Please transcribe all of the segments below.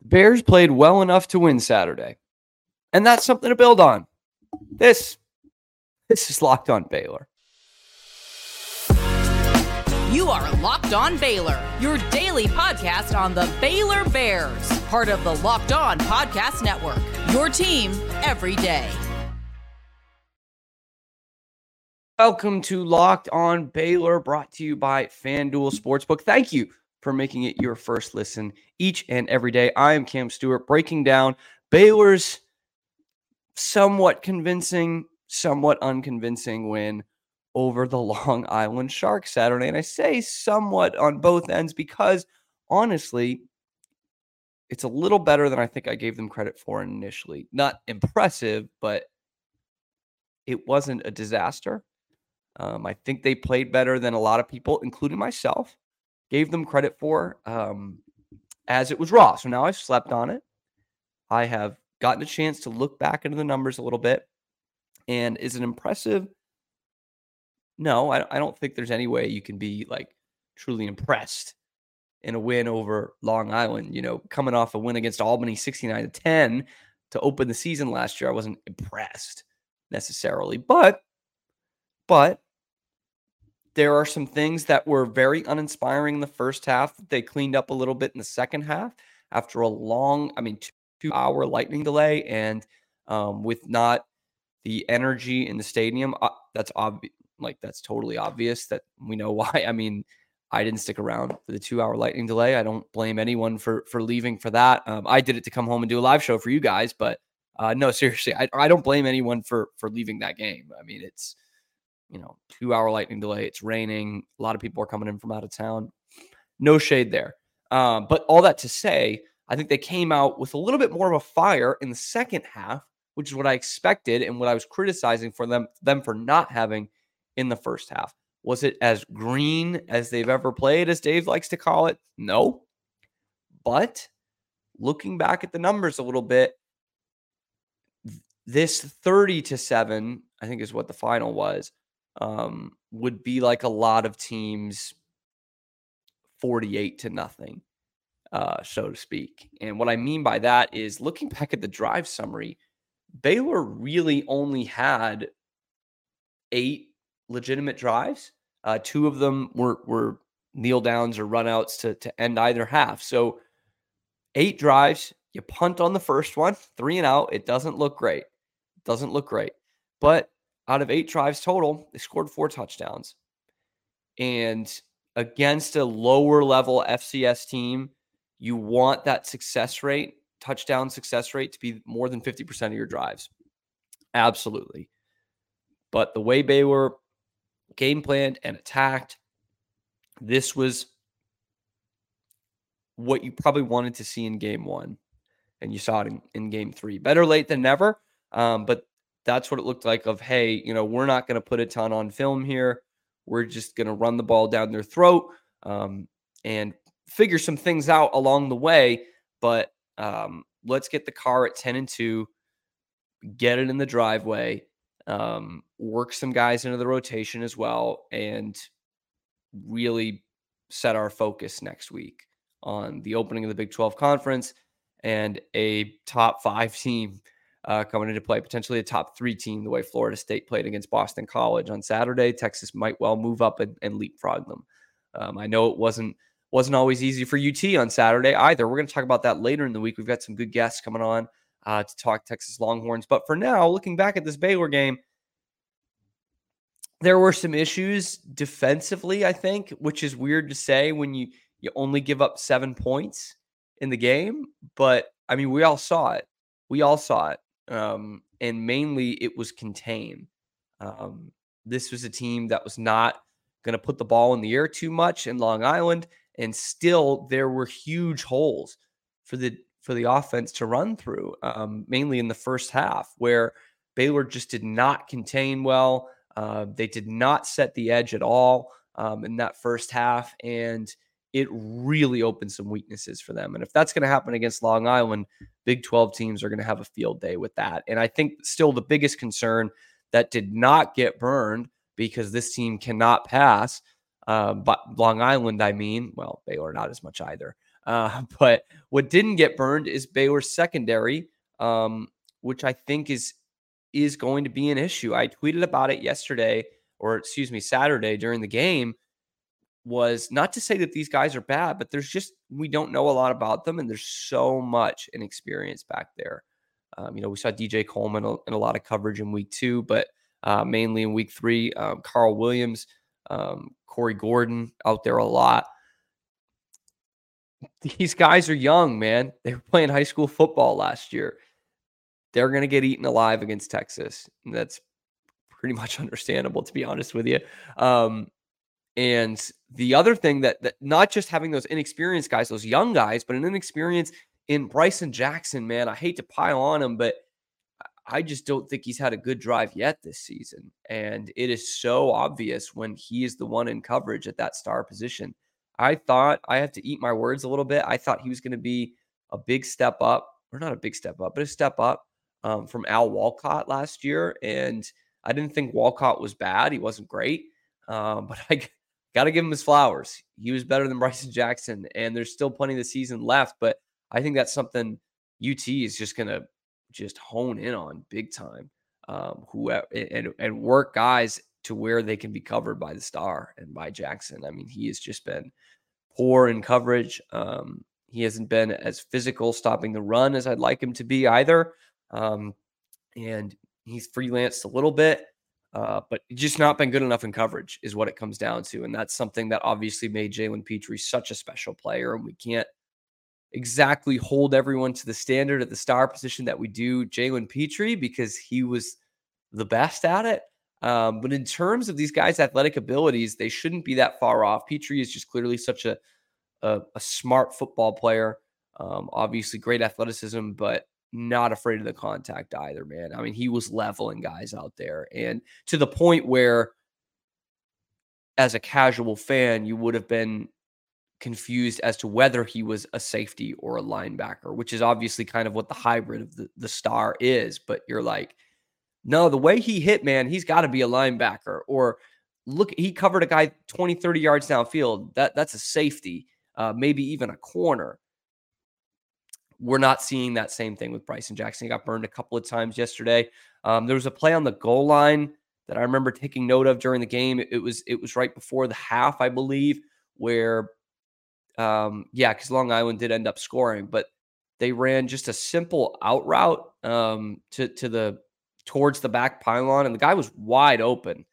The Bears played well enough to win Saturday. And that's something to build on. This this is Locked On Baylor. You are Locked On Baylor, your daily podcast on the Baylor Bears, part of the Locked On Podcast Network. Your team every day. Welcome to Locked On Baylor, brought to you by FanDuel Sportsbook. Thank you for making it your first listen each and every day. I am Cam Stuart, breaking down Baylor's somewhat convincing, somewhat unconvincing win over the Long Island Sharks Saturday. And I say somewhat on both ends because honestly, it's a little better than I think I gave them credit for initially. Not impressive, but it wasn't a disaster. Um, I think they played better than a lot of people, including myself, gave them credit for um, as it was raw. So now I've slept on it. I have gotten a chance to look back into the numbers a little bit. And is it impressive? No, I, I don't think there's any way you can be like truly impressed in a win over Long Island. You know, coming off a win against Albany 69 to 10 to open the season last year, I wasn't impressed necessarily. But, but there are some things that were very uninspiring in the first half. They cleaned up a little bit in the second half after a long, I mean, two, two hour lightning delay and um, with not the energy in the stadium. Uh, that's obvious. Like, that's totally obvious that we know why. I mean, I didn't stick around for the two hour lightning delay. I don't blame anyone for for leaving for that. Um, I did it to come home and do a live show for you guys, but uh, no, seriously, I, I don't blame anyone for for leaving that game. I mean, it's you know, two hour lightning delay. It's raining. A lot of people are coming in from out of town. No shade there. Um, but all that to say, I think they came out with a little bit more of a fire in the second half, which is what I expected and what I was criticizing for them them for not having in the first half. Was it as green as they've ever played, as Dave likes to call it? No. But looking back at the numbers a little bit, this 30 to 7, I think is what the final was, um, would be like a lot of teams 48 to nothing, uh, so to speak. And what I mean by that is looking back at the drive summary, Baylor really only had eight legitimate drives. Uh, two of them were were kneel downs or runouts to to end either half. So eight drives, you punt on the first one, three and out. It doesn't look great. Doesn't look great. But out of eight drives total, they scored four touchdowns. And against a lower level FCS team, you want that success rate, touchdown success rate, to be more than 50% of your drives. Absolutely. But the way Baylor game planned and attacked, this was what you probably wanted to see in game one. And you saw it in, in game three. Better late than never. Um, but that's what it looked like of hey you know we're not going to put a ton on film here. We're just going to run the ball down their throat um, and figure some things out along the way but um, let's get the car at 10 and 2 get it in the driveway um, work some guys into the rotation as well and really set our focus next week on the opening of the big 12 conference and a top five team uh, coming into play, potentially a top three team, the way Florida State played against Boston College on Saturday. Texas might well move up and, and leapfrog them. Um, I know it wasn't wasn't always easy for UT on Saturday either. We're going to talk about that later in the week. We've got some good guests coming on uh, to talk Texas Longhorns. But for now, looking back at this Baylor game, there were some issues defensively, I think, which is weird to say when you you only give up seven points in the game. But I mean, we all saw it. We all saw it um, and mainly it was contained. Um, this was a team that was not going to put the ball in the air too much in Long Island, and still there were huge holes for the for the offense to run through, um, mainly in the first half, where Baylor just did not contain well. Uh, they did not set the edge at all um, in that first half, and it really opens some weaknesses for them. And if that's going to happen against Long Island, Big 12 teams are going to have a field day with that. And I think still the biggest concern that did not get burned because this team cannot pass, uh, but Long Island, I mean, well, Baylor not as much either. Uh, but what didn't get burned is Baylor's secondary, um, which I think is is going to be an issue. I tweeted about it yesterday, or excuse me, Saturday during the game. Was not to say that these guys are bad, but there's just we don't know a lot about them, and there's so much inexperience back there. Um, you know, we saw DJ Coleman in a lot of coverage in week two, but uh, mainly in week three, um, Karl Williams, um, Corey Gordon out there a lot. These guys are young, man. They were playing high school football last year. They're going to get eaten alive against Texas. that's pretty much understandable, to be honest with you. Um, and the other thing that, that not just having those inexperienced guys, those young guys, but an inexperience in Bryson Jackson, man, I hate to pile on him, but I just don't think he's had a good drive yet this season. And it is so obvious when he is the one in coverage at that star position. I thought I have to eat my words a little bit. I thought he was going to be a big step up, or not a big step up, but a step up um, from Al Walcott last year. And I didn't think Walcott was bad. He wasn't great. Um, but I got to give him his flowers. He was better than Bryson Jackson. And there's still plenty of the season left. But I think that's something UT is just going to just hone in on big time. Um, who and and work guys to where they can be covered by the star and by Jackson. I mean, he has just been poor in coverage. Um, he hasn't been as physical stopping the run as I'd like him to be either. Um, and he's freelanced a little bit, uh, but just not been good enough in coverage is what it comes down to. And that's something that obviously made Jalen Pitre such a special player. And we can't exactly hold everyone to the standard at the star position that we do Jalen Pitre because he was the best at it. Um, but in terms of these guys' athletic abilities, they shouldn't be that far off. Pitre is just clearly such a a, a smart football player. Um, obviously, great athleticism, but not afraid of the contact either, man. I mean, he was leveling guys out there, and to the point where, as a casual fan, you would have been confused as to whether he was a safety or a linebacker, which is obviously kind of what the hybrid of the, the star is. But you're like, no, the way he hit, man, he's got to be a linebacker. Or look, he covered a guy 20, 30 yards downfield. That that's a safety, uh, maybe even a corner. We're not seeing that same thing with Bryson Jackson. He got burned a couple of times yesterday. Um, there was a play on the goal line that I remember taking note of during the game. It was it was right before the half, I believe, where um, yeah, because Long Island did end up scoring, but they ran just a simple out route um, to to the towards the back pylon, and the guy was wide open,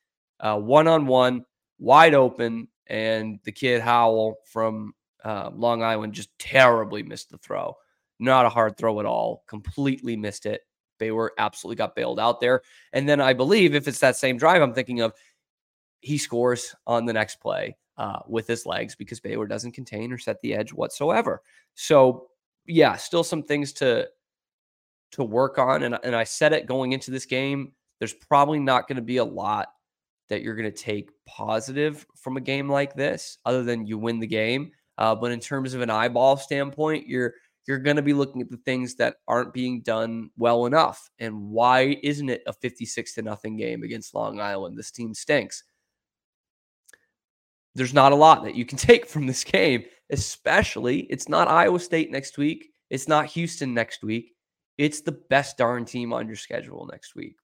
one on one, wide open, and the kid Howell from uh, Long Island just terribly missed the throw. Not a hard throw at all. Completely missed it. Baylor absolutely got bailed out there. And then I believe if it's that same drive, I'm thinking of he scores on the next play uh, with his legs because Baylor doesn't contain or set the edge whatsoever. So yeah, still some things to to work on. And, and I said it going into this game, there's probably not going to be a lot that you're going to take positive from a game like this, other than you win the game. Uh, but in terms of an eyeball standpoint, you're you're going to be looking at the things that aren't being done well enough. And why isn't it a 56 to nothing game against Long Island? This team stinks there's not a lot that you can take from this game, especially it's not Iowa State next week. It's not Houston next week. It's the best darn team on your schedule next week.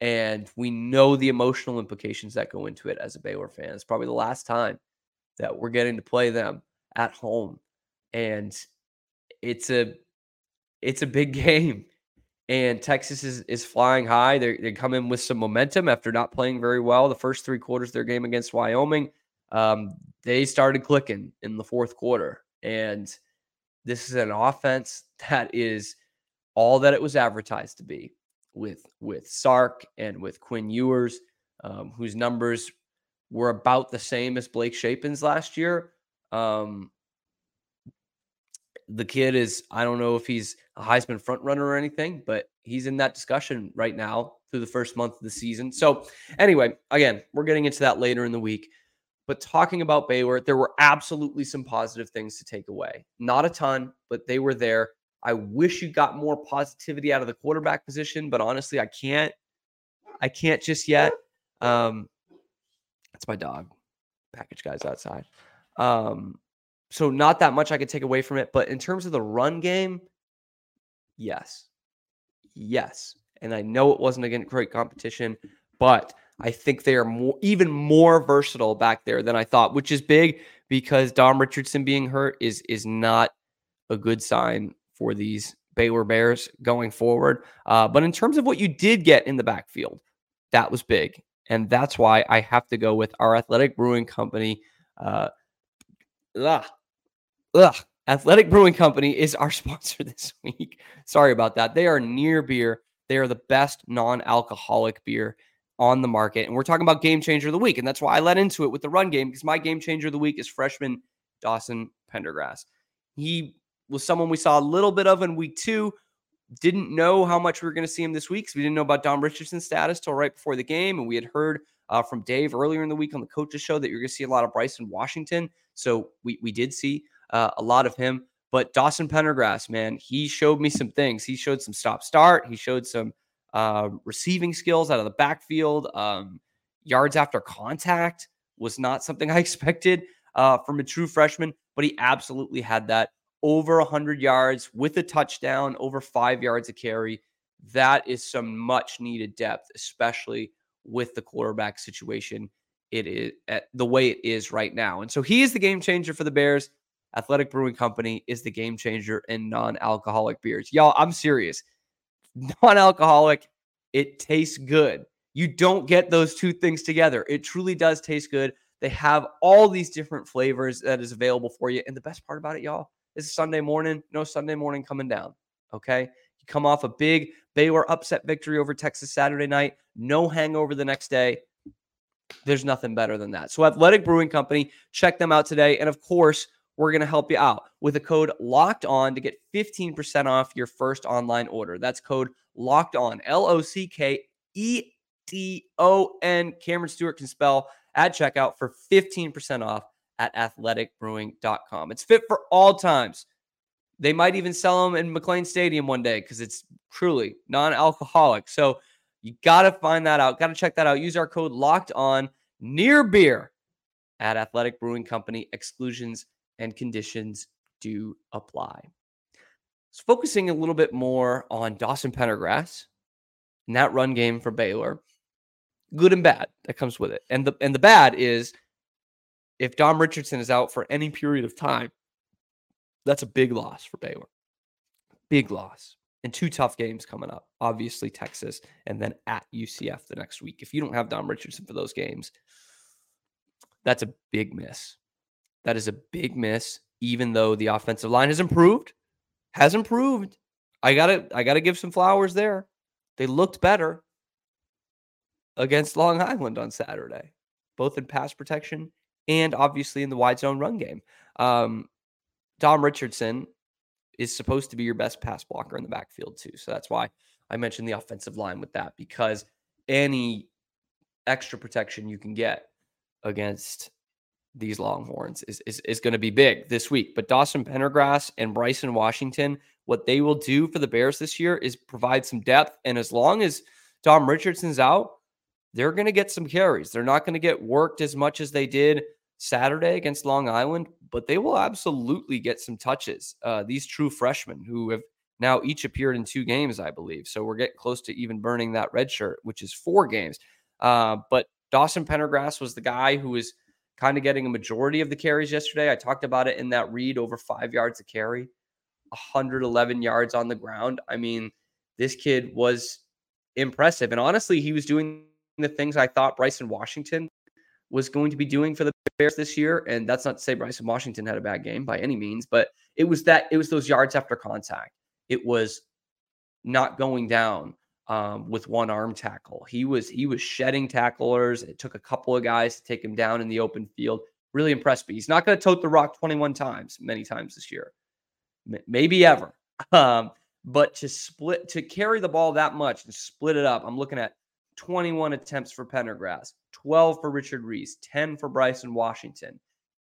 And we know the emotional implications that go into it as a Baylor fan. It's probably the last time that we're getting to play them at home. And it's a it's a big game. And Texas is, is flying high. They they come in with some momentum after not playing very well the first three quarters of their game against Wyoming um, they started clicking in the fourth quarter. And this is an offense that is all that it was advertised to be with with Sark and with Quinn Ewers, um, whose numbers were about the same as Blake Shapen's last year. Um, the kid is, I don't know if he's a Heisman front runner or anything, but he's in that discussion right now through the first month of the season. So, anyway, again, we're getting into that later in the week. But talking about Baylor, there were absolutely some positive things to take away. Not a ton, but they were there. I wish you got more positivity out of the quarterback position, but honestly, I can't. I can't just yet. Um, that's my dog. Package guys outside. Um, so not that much I could take away from it. But in terms of the run game, yes. Yes. And I know it wasn't against great competition, but I think they are more, even more versatile back there than I thought, which is big because Dom Richardson being hurt is is not a good sign for these Baylor Bears going forward. Uh, but in terms of what you did get in the backfield, that was big. And that's why I have to go with our Athletic Brewing Company. Uh, ugh, Athletic Brewing Company is our sponsor this week. Sorry about that. They are near beer. They are the best non alcoholic beer on the market. And we're talking about game changer of the week. And that's why I led into it with the run game because my game changer of the week is freshman Dawson Pendergrass. He was someone we saw a little bit of in week two. Didn't know how much we were going to see him this week because we didn't know about Dom Richardson's status till right before the game. And we had heard uh, from Dave earlier in the week on the coaches show that you're going to see a lot of Bryson Washington. So we, we did see uh, a lot of him. But Dawson Pendergrass, man, he showed me some things. He showed some stop start. He showed some uh, receiving skills out of the backfield. Um, yards after contact was not something I expected uh, from a true freshman, but he absolutely had that over 100 yards with a touchdown, over five yards a carry. That is some much needed depth, especially with the quarterback situation. It is the way it is right now. And so he is the game changer for the Bears. Athletic Brewing Company is the game changer in non alcoholic beers. Y'all, I'm serious. Non alcoholic, it tastes good. You don't get those two things together. It truly does taste good. They have all these different flavors that is available for you. And the best part about it, y'all, is Sunday morning. No Sunday morning coming down. Okay. You come off a big Baylor upset victory over Texas Saturday night. No hangover the next day. There's nothing better than that. So, Athletic Brewing Company, check them out today. And of course, we're going to help you out with a code locked on to get 15% off your first online order. That's code locked on, L O C K E D O N. Cameron Stuart can spell at checkout for 15% off at athleticbrewing.com. It's fit for all times. They might even sell them in McLane Stadium one day because it's truly non alcoholic. So you got to find that out. Got to check that out. Use our code locked on near beer at Athletic Brewing Company. Exclusions and conditions do apply. So focusing a little bit more on Dawson Pendergrass and that run game for Baylor, good and bad that comes with it. And the and the bad is if Dom Richardson is out for any period of time, that's a big loss for Baylor. Big loss. And two tough games coming up. Obviously, Texas and then at UCF the next week. If you don't have Dom Richardson for those games, that's a big miss. That is a big miss, even though the offensive line has improved. Has improved. I gotta I gotta give some flowers there. They looked better against Long Island on Saturday, both in pass protection and obviously in the wide zone run game. Um, Dom Richardson is supposed to be your best pass blocker in the backfield too. So that's why I mentioned the offensive line with that because any extra protection you can get against these Longhorns is, is, is going to be big this week. But Dawson Pendergrass and Bryson Washington, what they will do for the Bears this year is provide some depth. And as long as Dom Richardson's out, they're going to get some carries. They're not going to get worked as much as they did Saturday against Long Island, but they will absolutely get some touches. Uh, these true freshmen who have now each appeared in two games, I believe. So we're getting close to even burning that red shirt, which is four games. Uh, but Dawson Pendergrass was the guy who was – kind of getting a majority of the carries yesterday. I talked about it in that read over five yards a carry, 111 yards on the ground. I mean, this kid was impressive. And honestly, he was doing the things I thought Bryson Washington was going to be doing for the Bears this year. And that's not to say Bryson Washington had a bad game by any means, but it was that it was those yards after contact. It was not going down um, with one arm tackle. He was he was shedding tacklers. It took a couple of guys to take him down in the open field. Really impressed me. He's not going to tote the rock 21 times, many times this year, maybe ever. Um, but to split to carry the ball that much and split it up, I'm looking at 21 attempts for Pendergrass, 12 for Richard Reese, 10 for Bryson Washington.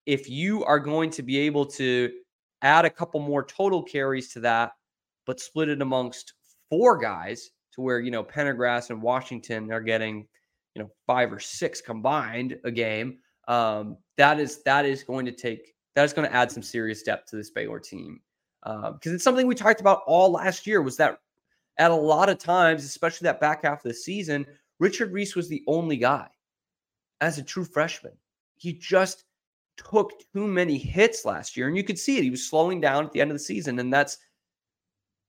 If you are going to be able to add a couple more total carries to that, but split it amongst four guys, to where you know Pendergrass and Washington are getting you know five or six combined a game. Um, that is that is going to take That is going to add some serious depth to this Baylor team because um, it's something we talked about all last year. Was that at a lot of times, especially that back half of the season, Richard Reese was the only guy as a true freshman. He just took too many hits last year, and you could see it. He was slowing down at the end of the season, and that's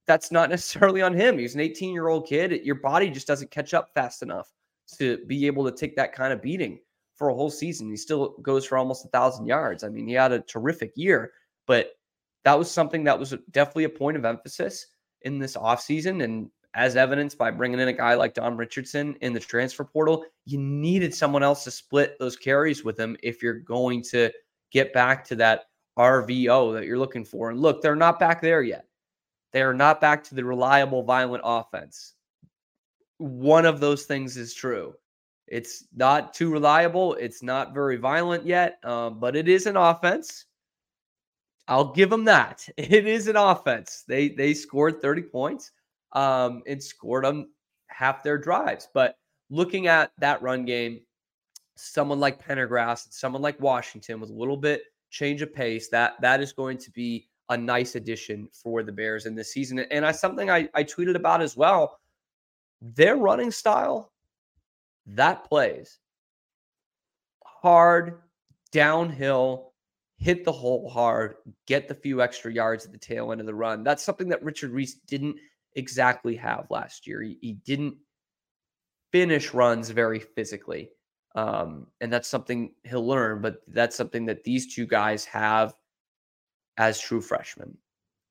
that's not necessarily on him. He's an 18 year old kid. Your body just doesn't catch up fast enough to be able to take that kind of beating for a whole season. He still goes for almost a thousand yards. I mean, he had a terrific year, but that was something that was definitely a point of emphasis in this offseason. And as evidenced by bringing in a guy like Dom Richardson in the transfer portal, you needed someone else to split those carries with him if you're going to get back to that RVO that you're looking for. And look, they're not back there yet. They are not back to the reliable, violent offense. One of those things is true. It's not too reliable. It's not very violent yet, um, but it is an offense. I'll give them that. It is an offense. They they scored 30 points um, and scored on half their drives. But looking at that run game, someone like Pendergrass, someone like Washington with a little bit change of pace, that that is going to be a nice addition for the Bears in this season. And I something I, I tweeted about as well. Their running style, that plays hard, downhill, hit the hole hard, get the few extra yards at the tail end of the run. That's something that Richard Reese didn't exactly have last year. He, he didn't finish runs very physically. Um, and that's something he'll learn, but that's something that these two guys have as true freshmen.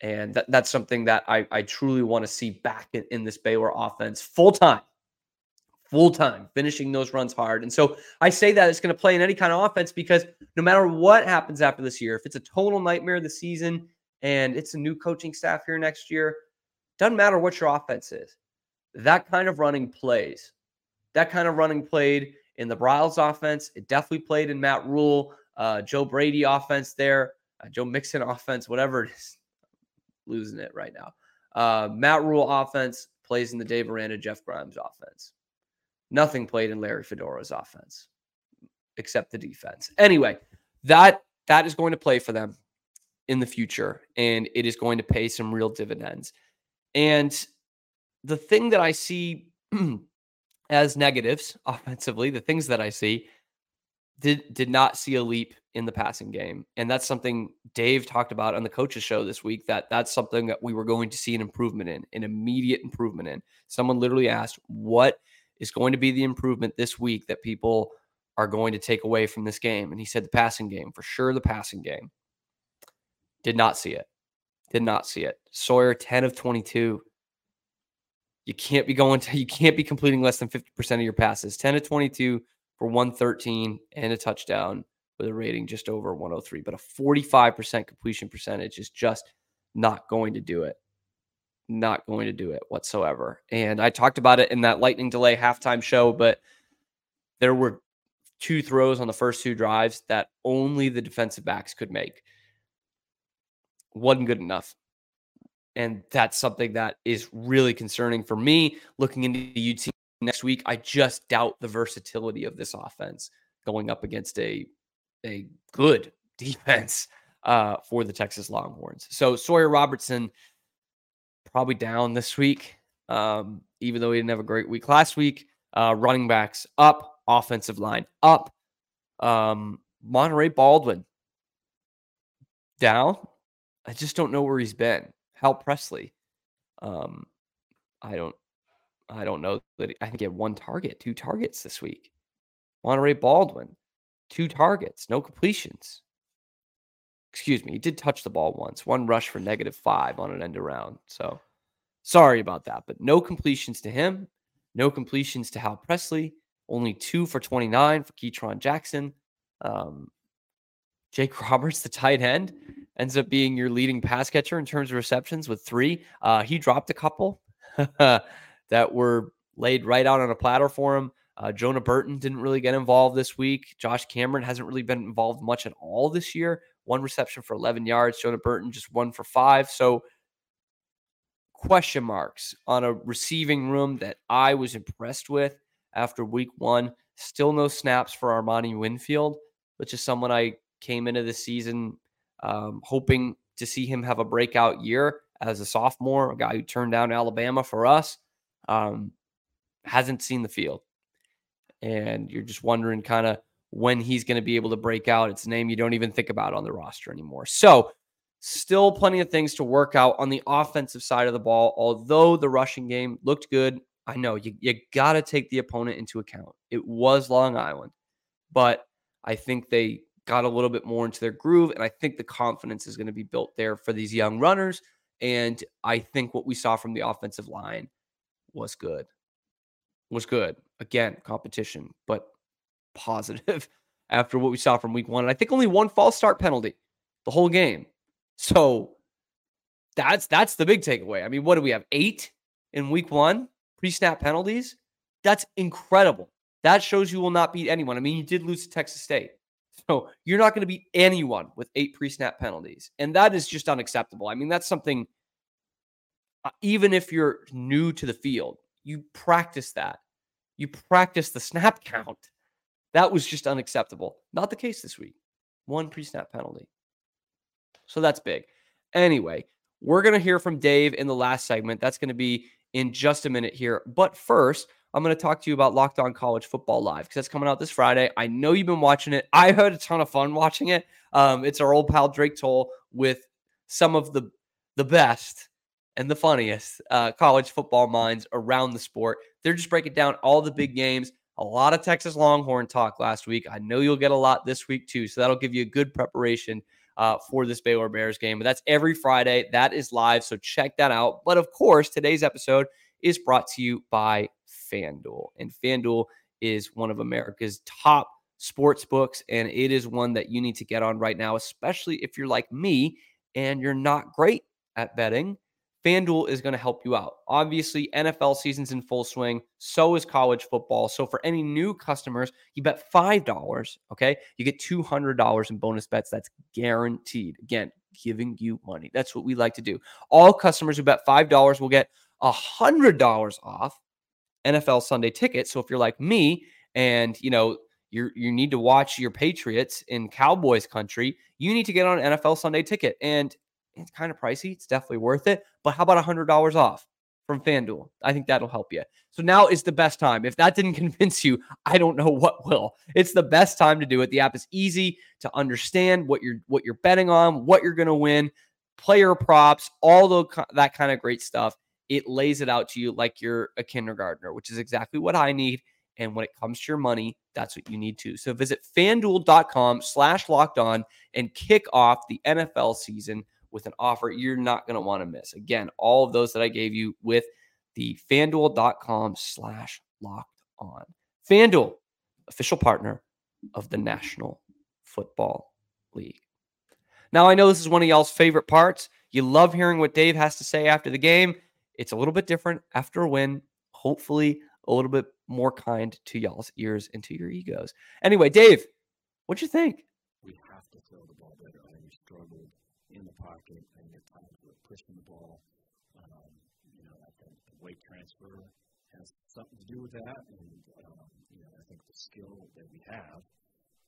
And that, that's something that I, I truly want to see back in, in this Baylor offense full time full time, finishing those runs hard. And so I say that it's going to play in any kind of offense because no matter what happens after this year, if it's a total nightmare this season and it's a new coaching staff here next year, doesn't matter what your offense is. That kind of running plays. That kind of running played in the Briles offense. It definitely played in Matt Rhule, uh, Joe Brady offense there, uh, Joe Mixon offense, whatever it is. Losing it right now. Uh, Matt Rhule offense plays in the Dave Aranda, Jeff Grimes offense. Nothing played in Larry Fedora's offense except the defense. Anyway, that that is going to play for them in the future and it is going to pay some real dividends. And the thing that I see as negatives offensively, the things that I see did did not see a leap in the passing game. And that's something Dave talked about on the coaches show this week that that's something that we were going to see an improvement in, an immediate improvement in. Someone literally asked, "What is going to be the improvement this week that people are going to take away from this game? And he said the passing game, for sure, the passing game. Did not see it. Did not see it. Sawyer, 10 of 22. You can't be going to, you can't be completing less than 50% of your passes. 10 of 22 for 113 and a touchdown with a rating just over 103. But a 45% completion percentage is just not going to do it not going to do it whatsoever. And I talked about it in that lightning delay halftime show, but there were two throws on the first two drives that only the defensive backs could make. Wasn't good enough. And that's something that is really concerning for me looking into the UT next week. I just doubt the versatility of this offense going up against a a good defense uh, for the Texas Longhorns. So Sawyer Robertson probably down this week, um, even though he didn't have a great week last week. Uh, running backs up, offensive line up. Um, Monaray Baldwin down. I just don't know where he's been. Hal Presley. Um, I don't I don't know that I think he had one target, two targets this week. Monaray Baldwin, two targets, no completions. Excuse me, he did touch the ball once, one rush for negative five on an end around. So Sorry about that, but no completions to him, no completions to Hal Presley, only two for 29 for Ketron Jackson. Um, Jake Roberts, the tight end, ends up being your leading pass catcher in terms of receptions with three. Uh, he dropped a couple that were laid right out on a platter for him. Uh, Jonah Burton didn't really get involved this week. Josh Cameron hasn't really been involved much at all this year. One reception for 11 yards. Jonah Burton just one for five. So question marks on a receiving room that I was impressed with after week one. Still no snaps for Armani Winfield, which is someone I came into the season Um, hoping to see him have a breakout year as a sophomore, a guy who turned down Alabama for us. Um, hasn't seen the field. And you're just wondering kind of when he's going to be able to break out. It's a name you don't even think about on the roster anymore. So, still plenty of things to work out on the offensive side of the ball. Although the rushing game looked good, I know you, you got to take the opponent into account. It was Long Island, but I think they got a little bit more into their groove. And I think the confidence is going to be built there for these young runners. And I think what we saw from the offensive line was good. Was good. Again, competition, but positive after what we saw from week one. And I think only one false start penalty the whole game. So that's that's the big takeaway. I mean, what do we have? Eight in week one pre-snap penalties. That's incredible. That shows you will not beat anyone. I mean, you did lose to Texas State. So you're not going to beat anyone with eight pre-snap penalties. And that is just unacceptable. I mean, that's something uh, even if you're new to the field, you practice that. You practice the snap count. That was just unacceptable. Not the case this week. One pre snap penalty. So that's big. Anyway, we're going to hear from Dave in the last segment. That's going to be in just a minute here. But first, I'm going to talk to you about Locked On College Football Live because that's coming out this Friday. I know you've been watching it. I had a ton of fun watching it. Um, it's our old pal Drake Toll with some of the the best and the funniest uh, college football minds around the sport. They're just breaking down all the big games. A lot of Texas Longhorn talk last week. I know you'll get a lot this week too. So that'll give you a good preparation uh, for this Baylor Bears game. But that's every Friday. That is live. So check that out. But of course, today's episode is brought to you by FanDuel. And FanDuel is one of America's top sports books. And it is one that you need to get on right now, especially if you're like me and you're not great at betting FanDuel is going to help you out. Obviously, NFL season's in full swing. So is college football. So for any new customers, you bet $5, okay? You get $200 in bonus bets. That's guaranteed. Again, giving you money. That's what we like to do. All customers who bet $5 will get $100 off NFL Sunday tickets. So if you're like me and, you know, you you need to watch your Patriots in Cowboys country, you need to get on NFL Sunday ticket. And it's kind of pricey. It's definitely worth it. But how about $100 off from FanDuel? I think that'll help you. So now is the best time. If that didn't convince you, I don't know what will. It's the best time to do it. The app is easy to understand what you're what you're betting on, what you're going to win, player props, all the that kind of great stuff. It lays it out to you like you're a kindergartner, which is exactly what I need. And when it comes to your money, that's what you need to. So visit fanduel.com slash locked on and kick off the NFL season with an offer you're not going to want to miss. Again, all of those that I gave you with the fanduel.com slash locked on. FanDuel, official partner of the National Football League. Now, I know this is one of y'all's favorite parts. You love hearing what Dave has to say after the game. It's a little bit different after a win. Hopefully, a little bit more kind to y'all's ears and to your egos. Anyway, Dave, what'd you think? We have to throw the ball better. I struggled in the pocket, and at times we're pushing the ball. Um, you know, I think the weight transfer has something to do with that, and um, you know, I think the skill that we have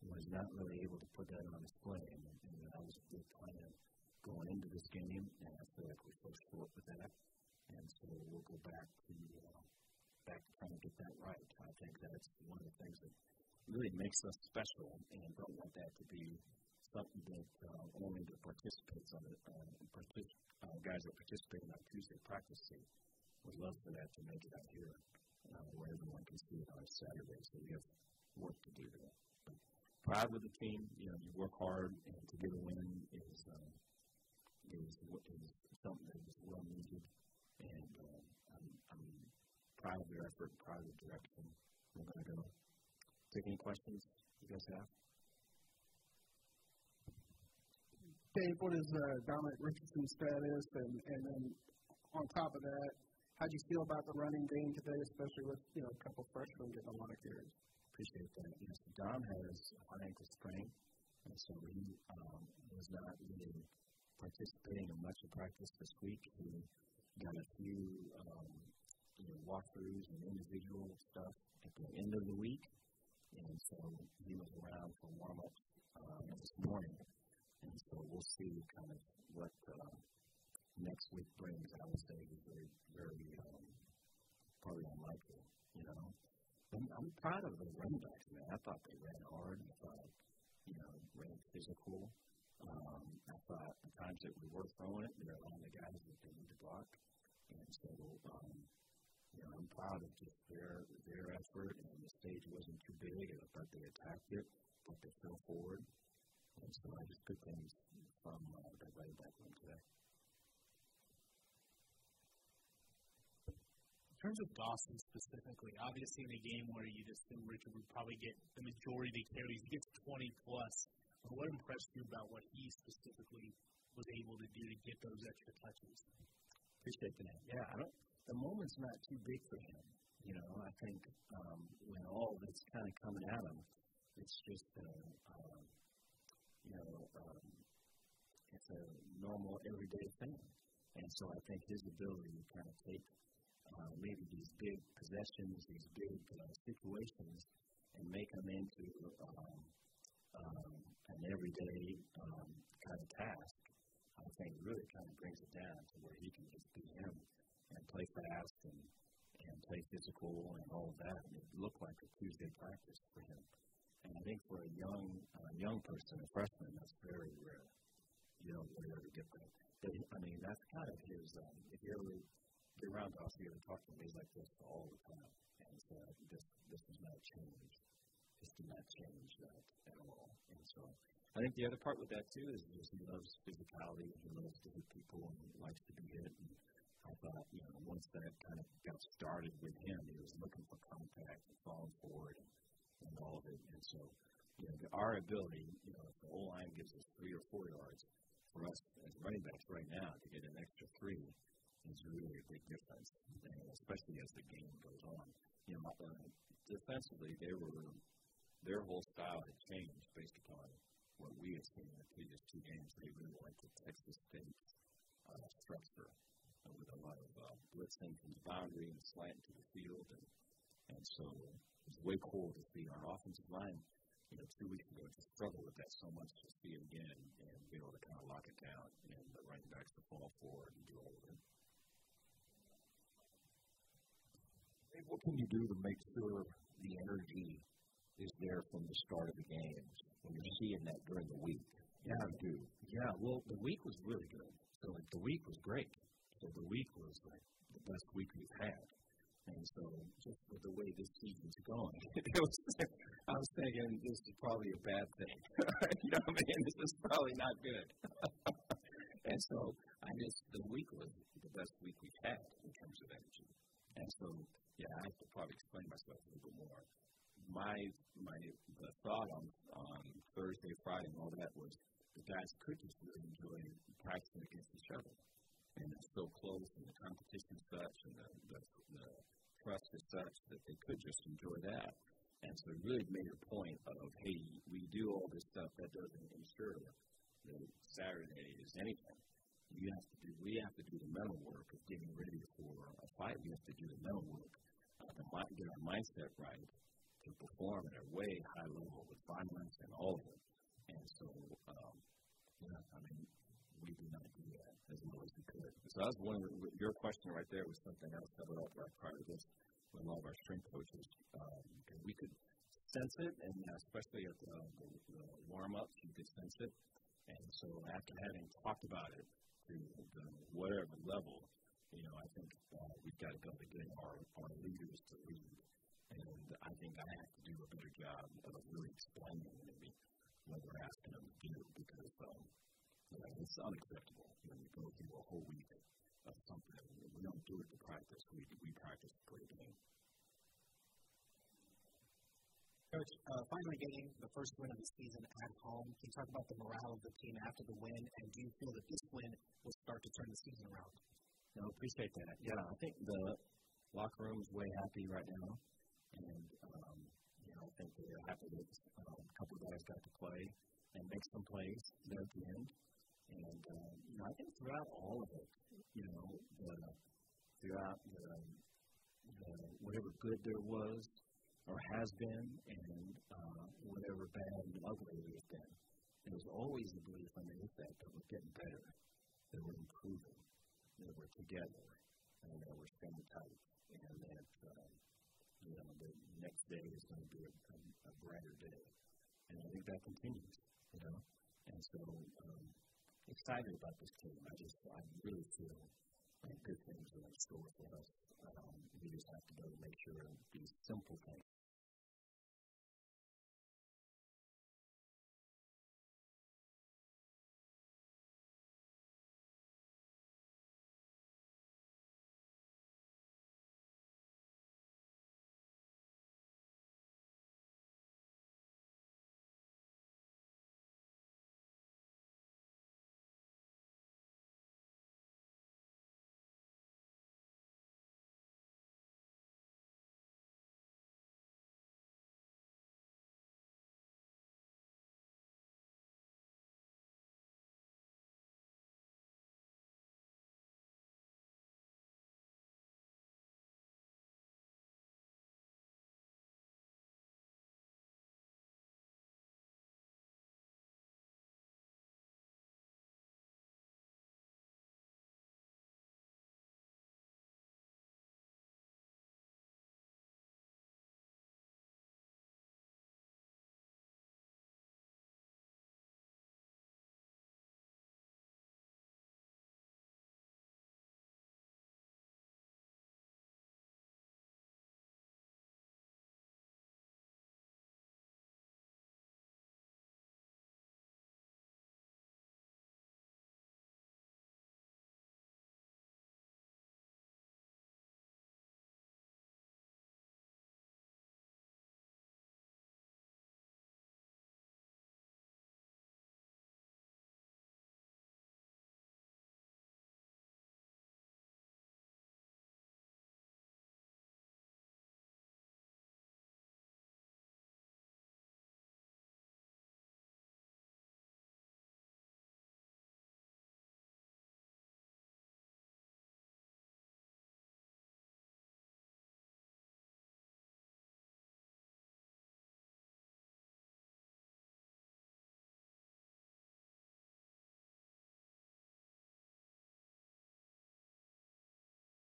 was not really able to put that on display, and, and that was a big plan going into this game, and I feel like we fell short with that, and so we'll go back to uh, back to trying to get that right. I think that's one of the things that really makes us special, and don't want that to be something that uh, only the participants on the uh, partic- uh, guys that participate in our Tuesday practice team would love for that to make it out here uh, where everyone can see it on Saturday. So we have work to do there. Proud with the team. You know, you work hard, and to get a win is uh, is is something that is well needed. And uh, I'm, I'm proud of their effort, proud of the direction. We're going to go. Take any questions you guys have? Dave, what is uh, Dominic Richardson's status? And, and then on top of that, how do you feel about the running game today, especially with you know a couple freshmen getting a lot of carries? Appreciate that. Yes, Dom has an ankle sprain, and so he um, was not really participating in much of practice this week. He got a few um, you know, walkthroughs and individual stuff at the end of the week, and so he was around for warm-ups uh, this morning And so we'll see kind of what uh, next week brings. I would say is very, very um, probably unlikely, you know. I'm, I'm proud of the running backs, man. I thought they ran hard. I thought, you know, ran physical. Um, I thought the times that we were throwing it, there were the guys that they need to block. And so, um, you know, I'm proud of just their their effort, and the stage wasn't too big, I thought they attacked it, but they fell forward. So I just good things from uh, that running back room today. In terms of Dawson specifically, obviously in a game where you just assume Richard would probably get the majority of the carries, he gets 20 plus. But what impressed you about what he specifically was able to do to get those extra touches? Appreciate that. Yeah, I don't. The moment's not too big for him. You know, I think um, when all that's kind of coming at him, it's just a, uh, you know, um, it's a normal everyday thing. And so I think his ability to kind of take uh, maybe these big possessions, these big uh, situations, and make them into um, um, an everyday um, kind of task, I think really kind of brings it down to where he can just be him and play fast and, and play physical and all of that. And it looked like a Tuesday practice for him. And I think for a young uh, young person, a freshman, that's very rare. You don't really ever get that. But, I mean, that's kind of his. Um, if you ever get around to us here and talk to he's like this all the time. And so this this does not change. This did not change that at all. And so I think the other part with that too is just he loves physicality. He loves to hit people and he likes to be hit. And I thought, you know, once that kind of got started with him, he was looking for contact and falling forward and, and all of it. And so, you know, our ability, you know, if the O line gives us three or four yards, for us as running backs right now to get an extra three is really a big difference, and especially as the game goes on. You know, uh, defensively, they were their whole style had changed based upon what we had seen in the previous two games. They really liked the Texas State uh, structure uh, with a lot of uh, blitzing from the boundary and slant to the field, and and so it was way cool to see our offensive line you know, two weeks ago to struggle with that so much to see it again and be able to kind of lock it down and the running backs to fall forward and do all of it. What can you do to make sure the energy is there from the start of the games when you're seeing that during the week? Yeah, I do. Yeah, well, the week was really good. So like the week was great. So the week was like the best week we've had. And so, just with the way this season's going, was, I was thinking this is probably a bad thing. you know what I mean? This is probably not good. and so, I just, the week was the best week we've had in terms of energy. And so, yeah, I have to probably explain myself a little more. My, my, the thought on, on Thursday, Friday, and all that was the guys could just really enjoy practicing against each other and it's so close, and the competition such, and the, the, the trust is such that they could just enjoy that. And so really made a point of, hey, we do all this stuff that doesn't ensure that Saturday is anything. You have to do, we have to do the mental work of getting ready for a fight. We have to do the mental work uh, to get our mindset right to perform at a way high level with violence and all of it. And so, um, yeah, I mean, we do not do that as well as we could. So that was one of the, your question right there was something else that would right prior to this with a of our strength coaches. Um, we could sense it, and especially at the, the, the warm ups, you could sense it. And so after having talked about it to the whatever level, you know, I think uh, we've got to go to get our, our leaders to lead. And I think I have to do a better job of really explaining maybe what we're asking them to do because um, you it's unacceptable when you go through a whole week of something. We don't do it to practice. We, we practice to play the game. Coach, uh, finally getting the first win of the season at home. Can you talk about the morale of the team after the win, and do you feel that this win will start to turn the season around? No, appreciate that. Yeah, I think the locker room is way happy right now, and um, you know, I think they're happy that um, a couple guys got to play and make some plays there at the end. And um, you know, I think throughout all of it, you know, the, throughout the, the whatever good there was or has been, and uh, whatever bad and ugly there's been, was always the belief hit that that we're getting better, that we're improving, that we're together, and that we're staying tight, and that uh, you know the next day is going to be a, a, a brighter day. And I think that continues, you know. And so um, excited about this team. I just I really feel like good things are in store for us. Um, we just have to go make sure these simple things